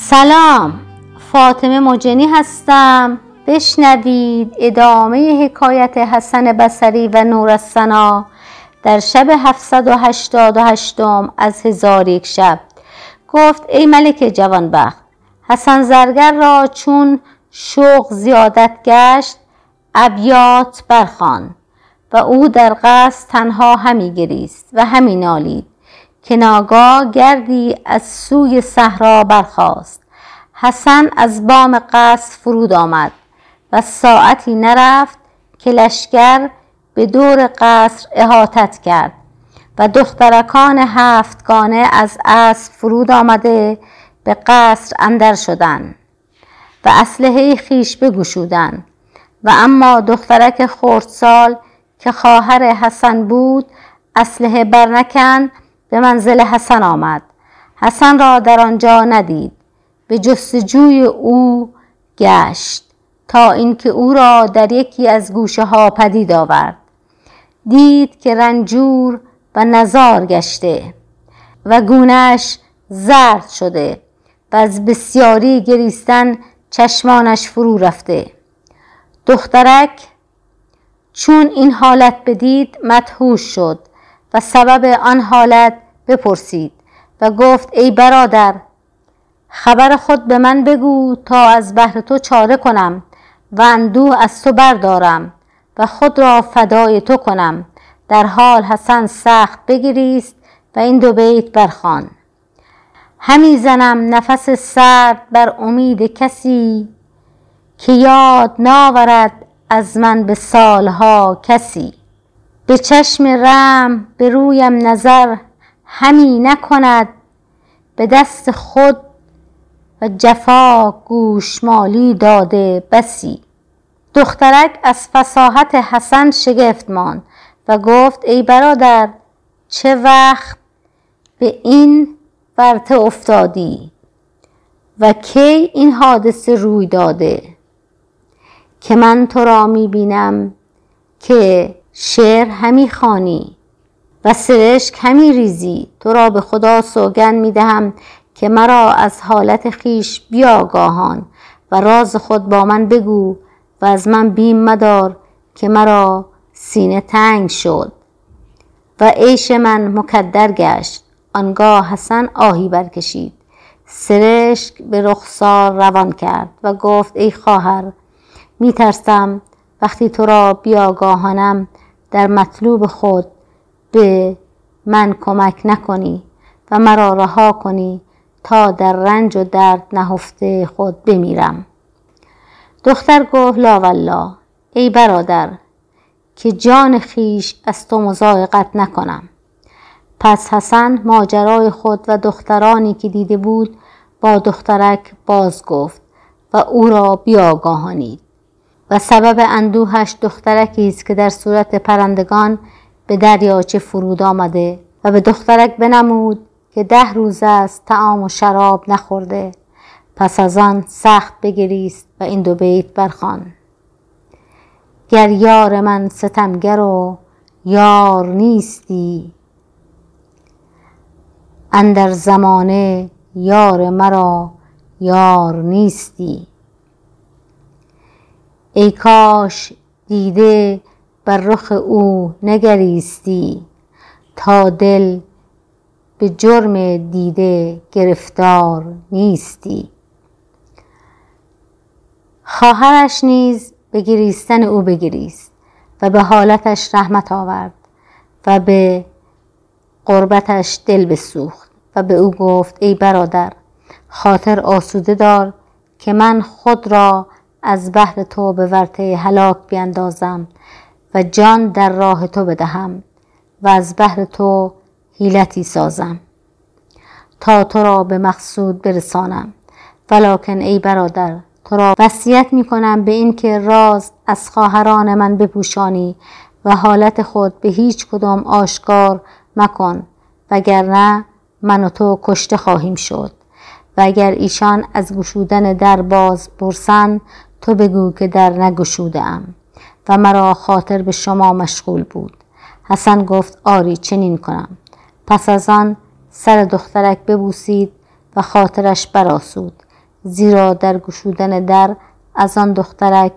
سلام فاطمه مجنی هستم. بشنوید ادامه حکایت حسن بصری و نور السنا در شب 788 از هزار یک شب. گفت ای ملک جوانبخت حسن زرگر را چون شوق زیادت گشت ابیات برخوان و او در قصد تنها همی گریست و همی نالید. که ناگاه گردی از سوی صحرا برخاست. حسن از بام قصر فرود آمد و ساعتی نرفت که لشکر به دور قصر احاطت کرد و دخترکان هفتگانه از اسب فرود آمده به قصر اندر شدند و اسلحه خویش بگشودند. و اما دخترک خردسال که خواهر حسن بود اسلحه برنکند به منزل حسن آمد. حسن را در آنجا ندید. به جستجوی او گشت تا اینکه او را در یکی از گوشه ها پدید آورد. دید که رنجور و نزار گشته و گونهش زرد شده و از بسیاری گریستن چشمانش فرو رفته. دخترک چون این حالت بدید مدهوش شد و سبب آن حالت بپرسید و گفت ای برادر خبر خود به من بگو تا از بهر تو چاره کنم و اندوه از تو بردارم و خود را فدای تو کنم. در حال حسن سخت بگریست و این دو بیت برخوان. همی زنم نفس سرد بر امید کسی که یاد ناورد از من به سالها کسی. به چشم رحم به رویم نظر همی نکند. به دست خود و جفا گوشمالی داده بسی. دخترک از فصاحت حسن شگفت ماند و گفت ای برادر چه وقت به این ورطه افتادی و کی این حادثه روی داده؟ که من تو را می بینم که شعر همی خوانی و سرشک همی ریزی. تو را به خدا سوگند می دهم که مرا از حالت خویش بیاگاهان و راز خود با من بگو و از من بیم مدار که مرا سینه تنگ شد و عیش من مکدر گشت. آنگاه حسن آهی برکشید. سرشک به رخسار روان کرد و گفت ای خواهر می ترسم وقتی تو را بیاگاهانم در مطلوب خود به من کمک نکنی و مرا رها کنی تا در رنج و درد نهفته خود بمیرم. دختر گفت لا والله ای برادر که جان خویش از تو مضایقت نکنم. پس حسن ماجرای خود و دخترانی که دیده بود با دخترک باز گفت و او را بیاگاهانید. و سبب اندوهش دخترکی است که در صورت پرندگان به دریاچه فرود آمده و به دخترک بنمود که ده روز است طعام و شراب نخورده. پس از آن سخت بگریست و این دو بیت برخوان. گر یار من ستمگر و یار نیستی اندر زمانه یار مرا یار نیستی. ای کاش دیده بر رخ او نگریستی تا دل به جرم دیده گرفتار نیستی. خواهرش نیز به گریستن او بگریست و به حالتش رحمت آورد و به قربتش دل بسوخت و به او گفت ای برادر خاطر آسوده دار که من خود را از بهر تو به ورطه هلاک بیندازم و جان در راه تو بدهم و از بهر تو حیلتی سازم تا تو را به مقصود برسانم. ولکن ای برادر تو را وصیت می کنم به این که راز از خواهران من بپوشانی و حالت خود به هیچ کدام آشکار مکن وگرنه من و تو کشته خواهیم شد. و اگر ایشان از گشودن در باز پرسند تو بگو که در نگشوده ام و مرا خاطر به شما مشغول بود. حسن گفت آری چنین کنم. پس از آن سر دخترک ببوسید و خاطرش براسود زیرا در گشودن در از آن دخترک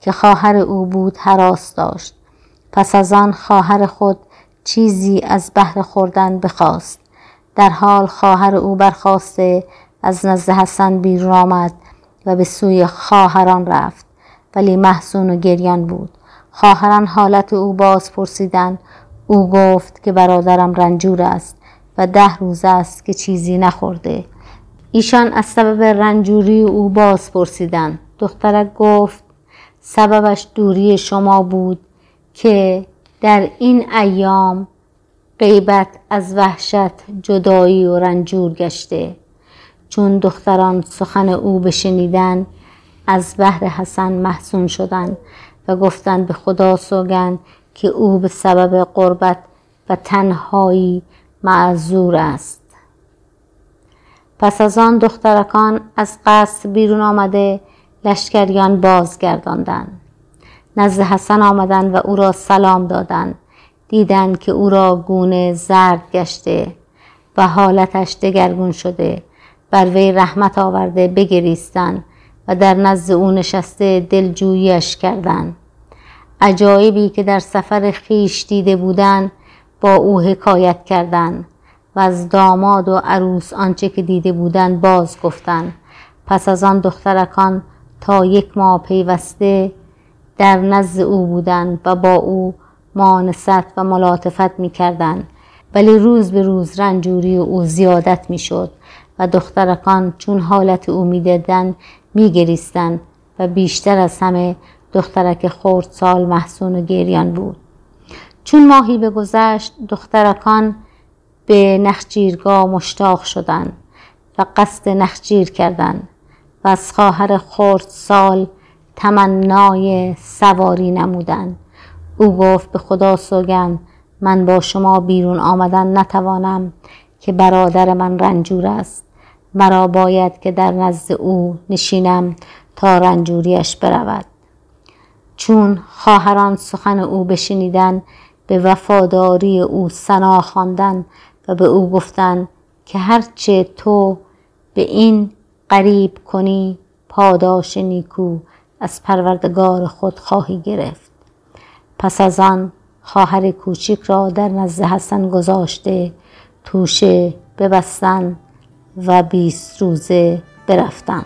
که خواهر او بود حراس داشت. پس از آن خواهر خود چیزی از بهر خوردن بخواست. در حال خواهر او برخواسته از نزد حسن بیرون آمد و به سوی خواهران رفت. ولی محزون و گریان بود. خواهران حالت او باز پرسیدند. او گفت که برادرم رنجور است و ده روز است که چیزی نخورده. ایشان از سبب رنجوری او باز پرسیدند. دخترک گفت سببش دوری شما بود که در این ایام غیبت از وحشت جدایی و رنجور گشته. چون دختران سخن او بشنیدن از بهر حسن محسون شدند و گفتند به خدا سوگند که او به سبب قربت و تنهایی معذور است. پس از آن دخترکان از قصر بیرون آمده لشکریان بازگرداندند. نزد حسن آمدند و او را سلام دادند. دیدند که او را گونه زرد گشته و حالتش دگرگون شده بر وی رحمت آورده بگریستند و در نزد او نشسته دلجوییش کردند. عجایبی که در سفر خیش دیده بودند با او حکایت کردند و از داماد و عروس آنچه که دیده بودند باز گفتند. پس از آن دخترکان تا یک ماه پیوسته در نزد او بودند و با او مانست و ملاطفت می کردن. ولی روز به روز رنجوری او زیادت می شد و دخترکان چون حالت او می دیدن می گریستن و بیشتر از همه دخترک خورد سال محسون و گریان بود. چون ماهی بگذشت دخترکان به نخجیرگاه مشتاق شدند و قصد نخجیر کردند و از خواهر خورد سال تمنای سواری نمودند. او گفت به خدا سوگند من با شما بیرون آمدن نتوانم که برادر من رنجور است. مرا باید که در نزد او نشینم تا رنجوریش برود. چون خواهران سخن او بشنیدن به وفاداری او سنا خواندند و به او گفتند که هرچه تو به این قریب کنی پاداش نیکو از پروردگار خود خواهی گرفت. پس از آن خواهر کوچیک را در نزد حسن گذاشته توشه ببستن و بیست روزه برفتن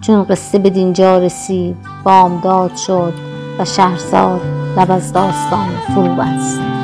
چون قصه به دینجا رسید بامداد شد و شهرزاد لب از داستان فرو بست.